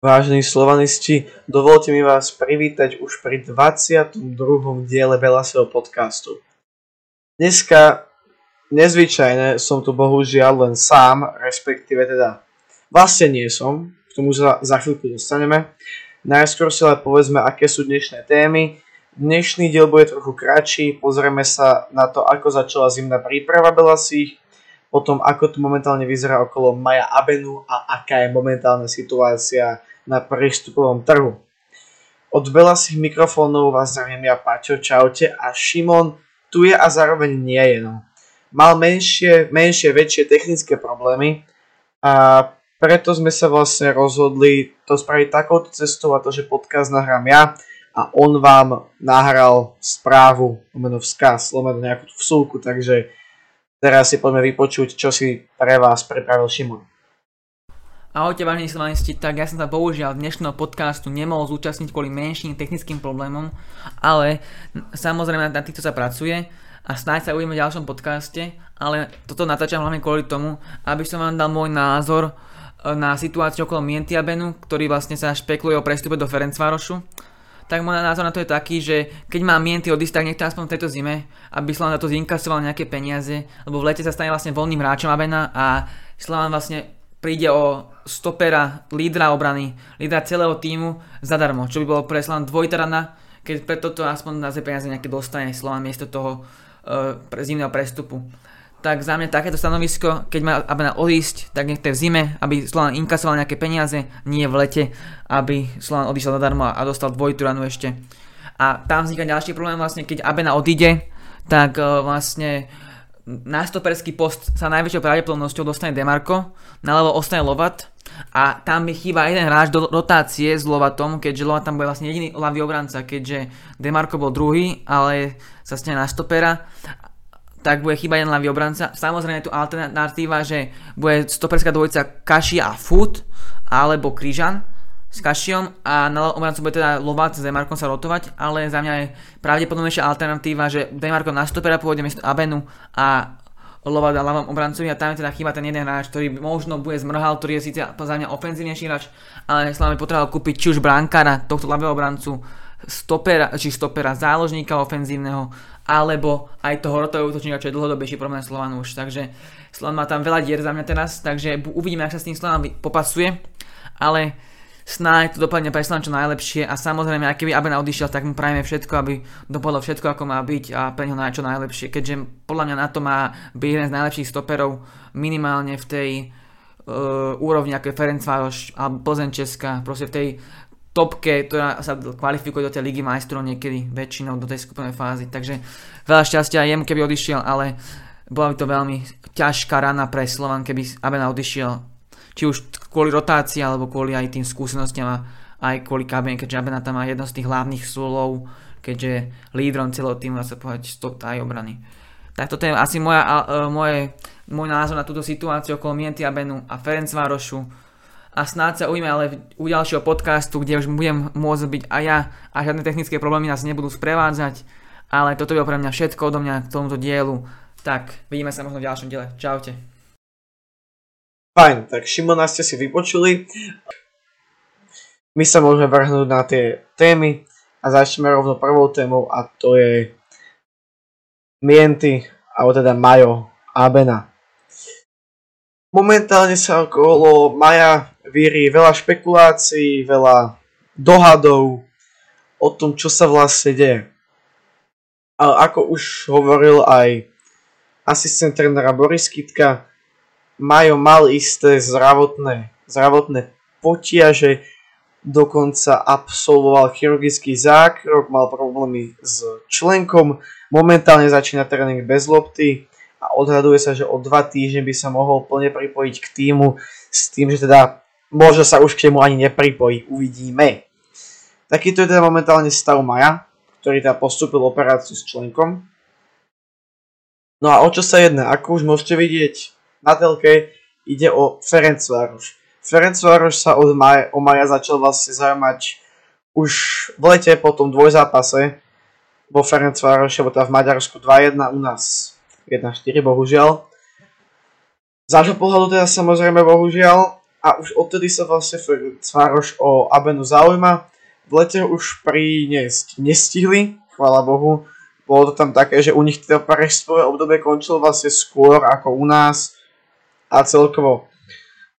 Vážení slovanisti, dovolte mi vás privítať už pri 22. diele Belasého podcastu. Dneska nezvyčajne som tu bohužiaľ len sám, respektíve teda vlastne nie som, k tomu za, za chvíľku dostaneme. Najskôr si ale povedzme, aké sú dnešné témy. Dnešný diel bude trochu kratší, pozrieme sa na to, ako začala zimná príprava Belasých, potom ako tu momentálne vyzerá okolo Maja Abenu a aká je momentálna situácia na prístupovom trhu. Od belasých mikrofónov vás zdravím ja Paťo, čaute a Šimon tu je a zároveň nie je. No. Mal menšie, menšie, väčšie technické problémy a preto sme sa vlastne rozhodli to spraviť takouto cestou a to, že podcast nahrám ja a on vám nahral správu, lomeno vzkaz, lomeno nejakú vsúku, takže teraz si poďme vypočuť, čo si pre vás pripravil Šimon. Ahojte vážení slovanisti, tak ja som sa bohužiaľ dnešného podcastu nemohol zúčastniť kvôli menším technickým problémom, ale samozrejme na týchto sa pracuje a snáď sa uvidíme v ďalšom podcaste, ale toto natáčam hlavne kvôli tomu, aby som vám dal môj názor e, na situáciu okolo Mientiabenu, ktorý vlastne sa špekuluje o prestupe do Ferencvárošu. Tak môj názor na to je taký, že keď má Mienty odísť, tak nech to aspoň v tejto zime, aby Slovan na to zinkasoval nejaké peniaze, lebo v lete sa stane vlastne voľným hráčom Abena a Slovan vlastne príde o stopera, lídra obrany, lídra celého týmu zadarmo, čo by bolo pre Slovan dvojtarana, keď pre toto aspoň na peniaze nejaké dostane Slovan miesto toho pre zimného prestupu. Tak za mňa takéto stanovisko, keď má Abena odísť, tak nech to je v zime, aby Slovan inkasoval nejaké peniaze, nie v lete, aby Slovan odišiel zadarmo a dostal dvojturanu ešte. A tam vzniká ďalší problém vlastne, keď Abena odíde, tak uh, vlastne na stoperský post sa najväčšou pravdepodobnosťou dostane Demarko, naľavo ostane Lovat a tam mi chýba jeden hráč do rotácie s Lovatom, keďže Lovat tam bude vlastne jediný ľavý obranca, keďže Demarko bol druhý, ale sa stane na stopera tak bude chýba jeden ľavý obranca. Samozrejme je tu alternatíva, že bude stoperská dvojica Kaši a Foot alebo Kryžan s Kašiom a na obrancu bude teda Lovac s Demarkom sa rotovať, ale za mňa je pravdepodobnejšia alternatíva, že Demarko na stopera pôjde miesto Abenu a Lovac na ľavom obrancovi a tam je teda chýba ten jeden hráč, ktorý možno bude zmrhal, ktorý je síce za mňa ofenzívnejší hráč, ale Slavy potreboval kúpiť či už brankára tohto ľavého obrancu, stopera, či stopera záložníka ofenzívneho, alebo aj toho rotového útočníka, čo je dlhodobejší problém Slovanu už. Takže Slovan má tam veľa dier za mňa teraz, takže uvidíme, ak sa s tým Slovan popasuje, ale snáď to dopadne pre čo najlepšie a samozrejme, ak keby Abena odišiel, tak mu prajeme všetko, aby dopadlo všetko ako má byť a pre neho na čo najlepšie, keďže podľa mňa na to má byť jeden z najlepších stoperov minimálne v tej uh, úrovni ako je Ferencvároš alebo Plzeň Česká, proste v tej topke, ktorá sa kvalifikuje do tej ligy majstrov niekedy väčšinou do tej skupinovej fázy. Takže veľa šťastia jemu, keby odišiel, ale bola by to veľmi ťažká rana pre Slovan, keby Abena odišiel či už kvôli rotácii alebo kvôli aj tým skúsenostiam a aj kvôli kabine, keďže Abena tam má jedno z tých hlavných súlov, keďže lídrom celého týmu, dá sa povedať, aj obrany. Tak toto je asi moja, uh, moje, môj názor na túto situáciu okolo Mienty Abenu a Ferencvárošu a snáď sa ujme ale u ďalšieho podcastu, kde už budem môcť byť aj ja a žiadne technické problémy nás nebudú sprevádzať, ale toto je pre mňa všetko odo mňa k tomuto dielu. Tak, vidíme sa možno v ďalšom diele. Čaute. Fajn, tak Šimona ste si vypočuli. My sa môžeme vrhnúť na tie témy a začneme rovno prvou témou a to je Mienty, alebo teda Majo Abena. Momentálne sa okolo Maja víri veľa špekulácií, veľa dohadov o tom, čo sa vlastne deje. Ale ako už hovoril aj asistent trénera Boris Kitka, Majo mal isté zdravotné, zdravotné potiaže, dokonca absolvoval chirurgický zákrok, mal problémy s členkom, momentálne začína tréning bez lopty a odhaduje sa, že o dva týždne by sa mohol plne pripojiť k týmu s tým, že teda môže sa už k nemu ani nepripojiť, uvidíme. Takýto je teda momentálne stav Maja, ktorý teda postupil operáciu s členkom. No a o čo sa jedná? Ako už môžete vidieť, na telke ide o Ferencvároš. Ferencvároš sa od Maja, o Maja začal vlastne zaujímať už v lete po tom dvojzápase vo Ferencvároši, alebo teda v Maďarsku 2-1 u nás 1-4 bohužiaľ. Z nášho pohľadu teda samozrejme bohužiaľ, a už odtedy sa vlastne Ferencvároš o Abenu zaujíma. V lete už priniesť nestihli, chvála Bohu. Bolo to tam také, že u nich to prestové obdobie končilo vlastne skôr ako u nás a celkovo,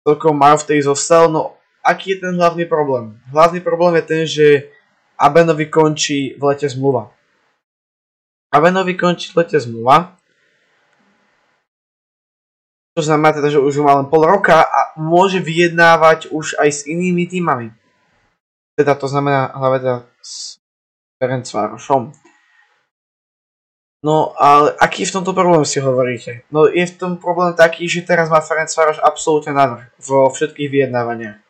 celkovo majú vtedy zostal. No aký je ten hlavný problém? Hlavný problém je ten, že Abenovi končí v lete zmluva. Abenovi končí v lete zmluva to znamená teda, že už má len pol roka a môže vyjednávať už aj s inými týmami. Teda to znamená hlavne teda s Ferencvárošom. No ale aký v tomto problém si hovoríte? No je v tom problém taký, že teraz má Ferencvároš absolútne navrh vo všetkých vyjednávaniach.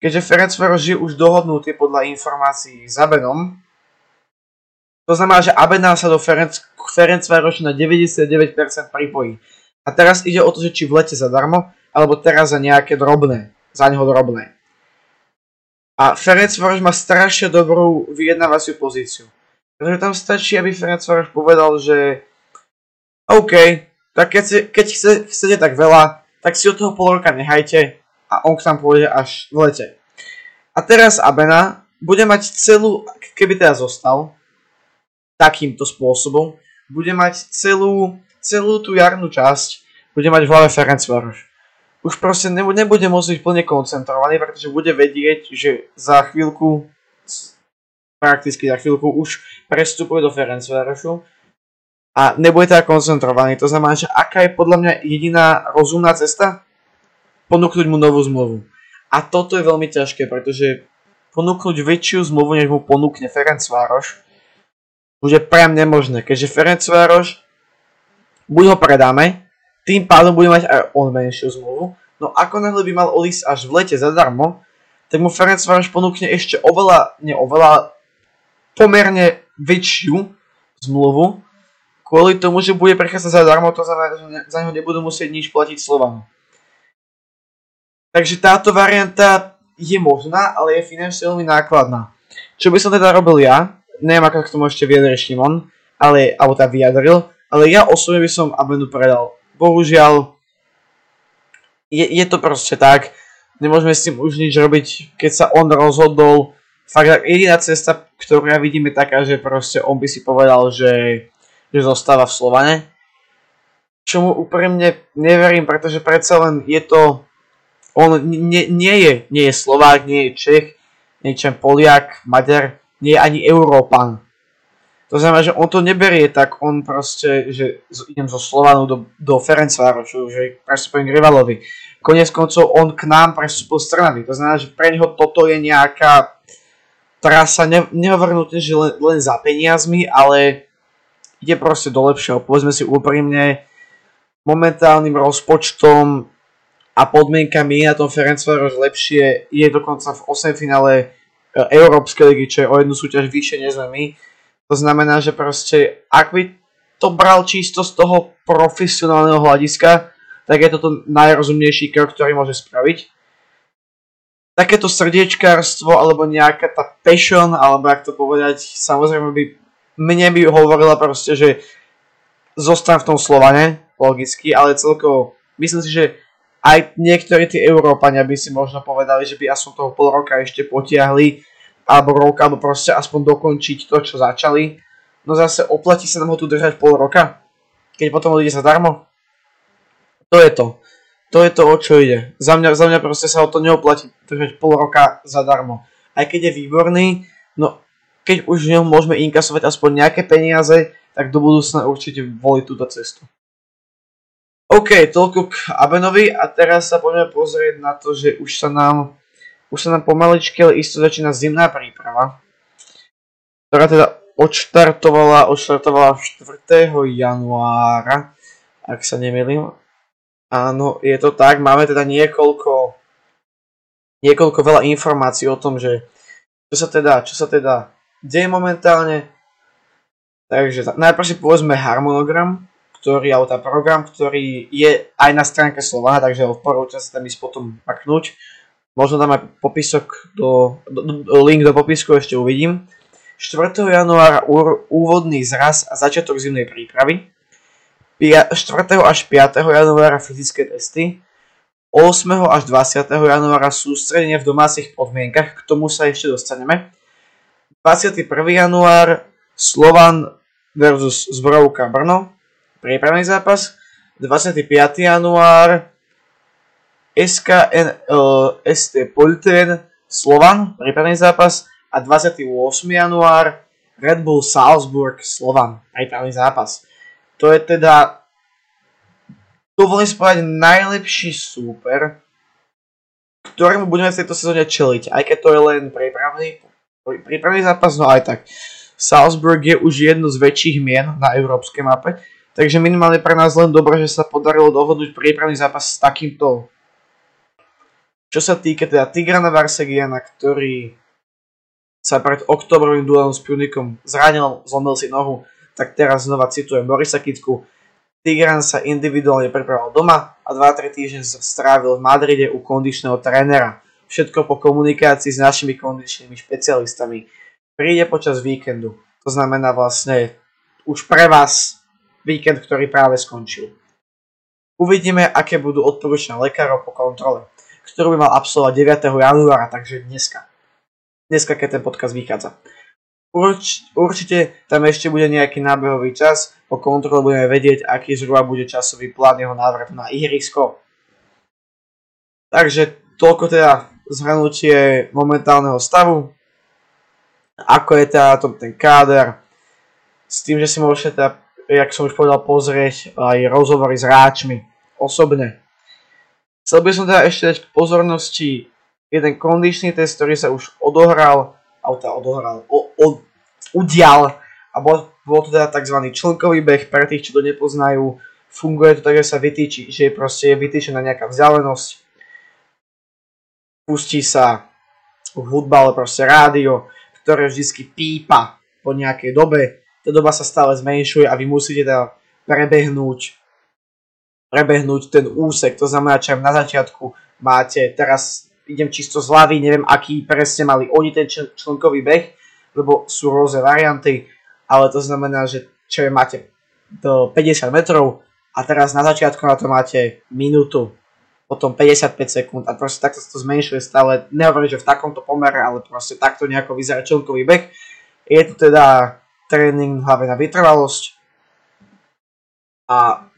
Keďže Ferencvároš je už dohodnutý podľa informácií s Abenom, to znamená, že Abena sa do Ferenc, Ferencvároš na 99% pripojí. A teraz ide o to, že či v lete zadarmo, alebo teraz za nejaké drobné, za neho drobné. A Ferenc Varoš má strašne dobrú vyjednávaciu pozíciu. Pretože tam stačí, aby Ferenc Varoš povedal, že OK, tak keď, si, keď chce, chcete tak veľa, tak si od toho pol roka nehajte a on k nám pôjde až v lete. A teraz Abena bude mať celú, keby teraz zostal takýmto spôsobom, bude mať celú celú tú jarnú časť bude mať v hlave Ferencvaroš. Už proste nebude môcť byť plne koncentrovaný, pretože bude vedieť, že za chvíľku, prakticky za chvíľku už prestupuje do Ferencvarošu a nebude tak koncentrovaný. To znamená, že aká je podľa mňa jediná rozumná cesta? Ponúknuť mu novú zmluvu. A toto je veľmi ťažké, pretože ponúknuť väčšiu zmluvu, než mu ponúkne Ferencvároš, bude priam nemožné, keďže Ferencvároš buď ho predáme, tým pádom bude mať aj on menšiu zmluvu, no ako náhle by mal odísť až v lete zadarmo, tak mu Ferenc Varoš ponúkne ešte oveľa, nie oveľa, pomerne väčšiu zmluvu, kvôli tomu, že bude prechádzať zadarmo, to znamená, že za neho nebudú musieť nič platiť Slovanu. Takže táto varianta je možná, ale je finančne veľmi nákladná. Čo by som teda robil ja, neviem ako k tomu ešte vyjadril Šimon, ale, alebo tá vyjadril, ale ja osobne by som Abenu predal. Bohužiaľ, je, je to proste tak, nemôžeme s tým už nič robiť, keď sa on rozhodol. Fakt jediná cesta, ktorú ja vidím je taká, že proste on by si povedal, že, že zostáva v Slovane. Čomu úprimne neverím, pretože predsa len je to, on nie, nie, je, nie je Slovák, nie je Čech, nie je Poliak, Maďar, nie je ani Európan to znamená, že on to neberie tak, on proste, že idem zo Slovanu do, do Ferencvárošu, že prestupujem k rivalovi. Konec koncov on k nám prestúpil z Trnavy. To znamená, že pre neho toto je nejaká trasa, ne, nehovorím že len, len za peniazmi, ale ide proste do lepšieho. Povedzme si úprimne, momentálnym rozpočtom a podmienkami je na tom Ferencvároš lepšie. Je dokonca v 8 finále e, Európskej ligy, čo je o jednu súťaž vyššie než my to znamená, že proste, ak by to bral čisto z toho profesionálneho hľadiska, tak je toto najrozumnejší krok, ktorý môže spraviť. Takéto srdiečkárstvo, alebo nejaká tá passion, alebo ak to povedať, samozrejme by mne by hovorila proste, že zostan v tom Slovane, logicky, ale celkovo myslím si, že aj niektorí tí Európania by si možno povedali, že by aspoň toho pol roka ešte potiahli alebo rok, alebo proste aspoň dokončiť to, čo začali. No zase oplatí sa nám ho tu držať pol roka, keď potom odíde zadarmo. To je to. To je to, o čo ide. Za mňa, za mňa proste sa o to neoplatí držať pol roka zadarmo. Aj keď je výborný, no keď už v ňom môžeme inkasovať aspoň nejaké peniaze, tak do budúcna určite voliť túto cestu. OK, toľko k Abenovi a teraz sa poďme pozrieť na to, že už sa nám už sa nám pomaličky, ale isto začína zimná príprava, ktorá teda odštartovala, odštartovala 4. januára, ak sa nemýlim. Áno, je to tak, máme teda niekoľko, niekoľko veľa informácií o tom, že čo sa teda, čo sa teda deje momentálne. Takže najprv si povedzme harmonogram, ktorý, alebo tá program, ktorý je aj na stránke Slovana, takže odporúčam sa tam ísť potom maknúť. Možno tam aj popisok do, do, do, link do popisku ešte uvidím. 4. januára úvodný zraz a začiatok zimnej prípravy. 4. až 5. januára fyzické testy. 8. až 20. januára sústredenie v domácich podmienkach, k tomu sa ešte dostaneme. 21. január Slovan versus Zbrovka Brno, prípravný zápas. 25. január SKN, uh, ST Polten Slovan, prípravný zápas. A 28. január Red Bull Salzburg Slovan, prípravný zápas. To je teda dovolím povedať najlepší súper, ktorému budeme v tejto sezóne čeliť, aj keď to je len prípravný, prípravný zápas, no aj tak. Salzburg je už jedno z väčších mien na európskej mape, takže minimálne pre nás len dobré, že sa podarilo dohodnúť prípravný zápas s takýmto. Čo sa týka teda Tigrana Varsegiana, ktorý sa pred oktobrovým duelom s Punikom zranil, zlomil si nohu, tak teraz znova citujem Borisa Kitku, Tigran sa individuálne pripravoval doma a 2-3 týždne strávil v Madride u kondičného trénera. Všetko po komunikácii s našimi kondičnými špecialistami. Príde počas víkendu. To znamená vlastne už pre vás víkend, ktorý práve skončil. Uvidíme, aké budú odporúčania lekárov po kontrole, ktorú by mal absolvovať 9. januára, takže dneska. Dneska, keď ten podcast vychádza. Urč, určite tam ešte bude nejaký nábehový čas, po kontrole budeme vedieť, aký zhruba bude časový plán jeho návratu na ihrisko. Takže toľko teda zhrnutie momentálneho stavu, ako je teda ten káder, s tým, že si môžete teda, jak som už povedal, pozrieť aj rozhovory s hráčmi osobne. Chcel by som teda ešte dať pozornosti jeden kondičný test, ktorý sa už odohral auta odohral, o, o, udial a bol, bol to teda tzv. člnkový beh pre tých, čo to nepoznajú. Funguje to tak, že sa vytýči, že proste je vytýčená nejaká vzdialenosť. Pustí sa hudba, ale proste rádio, ktoré vždy pípa po nejakej dobe. Tá doba sa stále zmenšuje a vy musíte teda prebehnúť prebehnúť ten úsek, to znamená, že na začiatku máte teraz idem čisto z hlavy, neviem aký presne mali oni ten čl- člnkový beh, lebo sú rôzne varianty, ale to znamená, že čo máte do 50 metrov a teraz na začiatku na to máte minútu, potom 55 sekúnd a proste takto sa to zmenšuje stále, nehovorím, že v takomto pomere, ale proste takto nejako vyzerá člnkový beh. Je to teda tréning hlavne na vytrvalosť a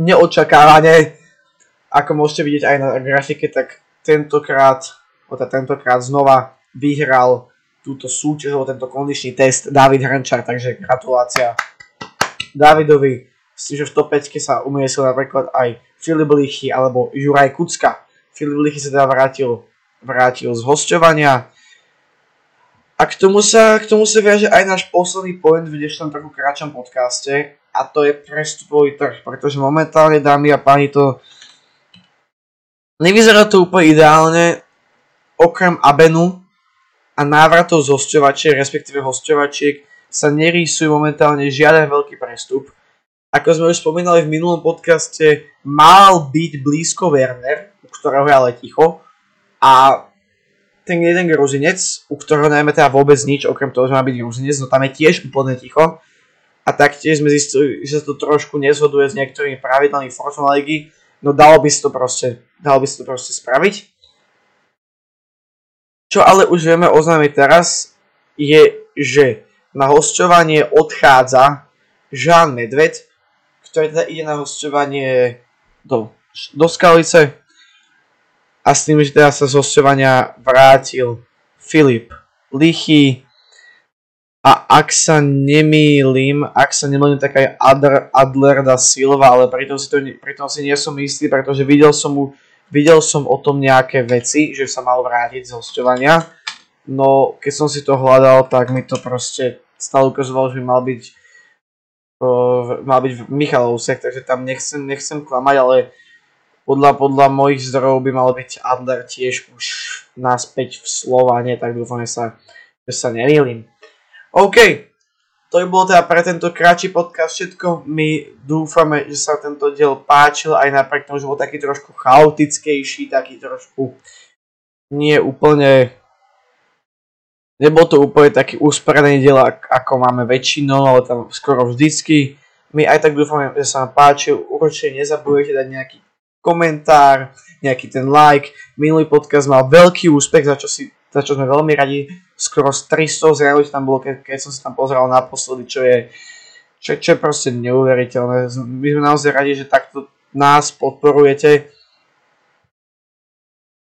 neočakávane, ako môžete vidieť aj na grafike, tak tentokrát, teda tentokrát znova vyhral túto súťaž, alebo tento kondičný test David Hrančar, takže gratulácia Davidovi. Tým, že v top 5 sa umiestnil napríklad aj Filip Lichy alebo Juraj Kucka. Filip Lichy sa teda vrátil, vrátil z hostovania. A k tomu sa, k tomu sa viaže aj náš posledný point v dnešnom trochu kratšom podcaste a to je prestupový trh, pretože momentálne, dámy a páni, to Nevyzerá to úplne ideálne, okrem Abenu a návratov z hosťovačiek, respektíve hosťovačiek, sa nerýsuje momentálne žiaden veľký prestup. Ako sme už spomínali v minulom podcaste, mal byť blízko Werner, u ktorého je ale ticho, a ten jeden gruzinec, u ktorého najmä teda vôbec nič, okrem toho, že má byť gruzinec, no tam je tiež úplne ticho. A taktiež sme zistili, že sa to trošku nezhoduje s niektorými pravidlami Fortuna ligy, no dalo by si to proste, dalo by si to proste spraviť. Čo ale už vieme oznámiť teraz, je, že na hostovanie odchádza Jean Medved, ktorý teda ide na hostovanie do, do Skalice a s tým, že teda sa z hostovania vrátil Filip Lichy, a ak sa nemýlim, ak sa nemýlim, tak aj Adler, Adler da Silva, ale pritom si, to, pritom si nie som istý, pretože videl som, mu, videl som o tom nejaké veci, že sa mal vrátiť z hostovania. No, keď som si to hľadal, tak mi to proste stále ukazovalo, že mal byť uh, mal byť v Michalovsek, takže tam nechcem, nechcem klamať, ale podľa, podľa mojich zdrojov by mal byť Adler tiež už naspäť v Slovane, tak dúfam, že sa, že sa nemýlim. OK, to by bolo teda pre tento kratší podcast všetko. My dúfame, že sa tento diel páčil, aj napriek tomu, že bol taký trošku chaotickejší, taký trošku nie úplne nebol to úplne taký usporený diel, ako máme väčšinou, ale tam skoro vždycky. My aj tak dúfame, že sa vám páčil. Určite nezabudujte dať nejaký komentár, nejaký ten like. Minulý podcast mal veľký úspech, za čo, si, za čo sme veľmi radi. Skoro z 300 zreality tam bolo, keď, keď som si tam pozeral naposledy, čo je, čo, čo je proste neuveriteľné. My sme naozaj radi, že takto nás podporujete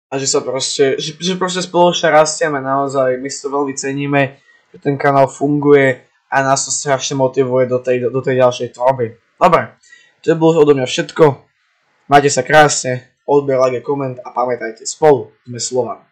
a že sa proste, že, že proste spoločne rastieme naozaj, my si to veľmi ceníme, že ten kanál funguje a nás to strašne motivuje do tej, do tej ďalšej tvorby. Dobre, to bolo odo mňa všetko, majte sa krásne, odber, like, koment a pamätajte, spolu sme Slovan.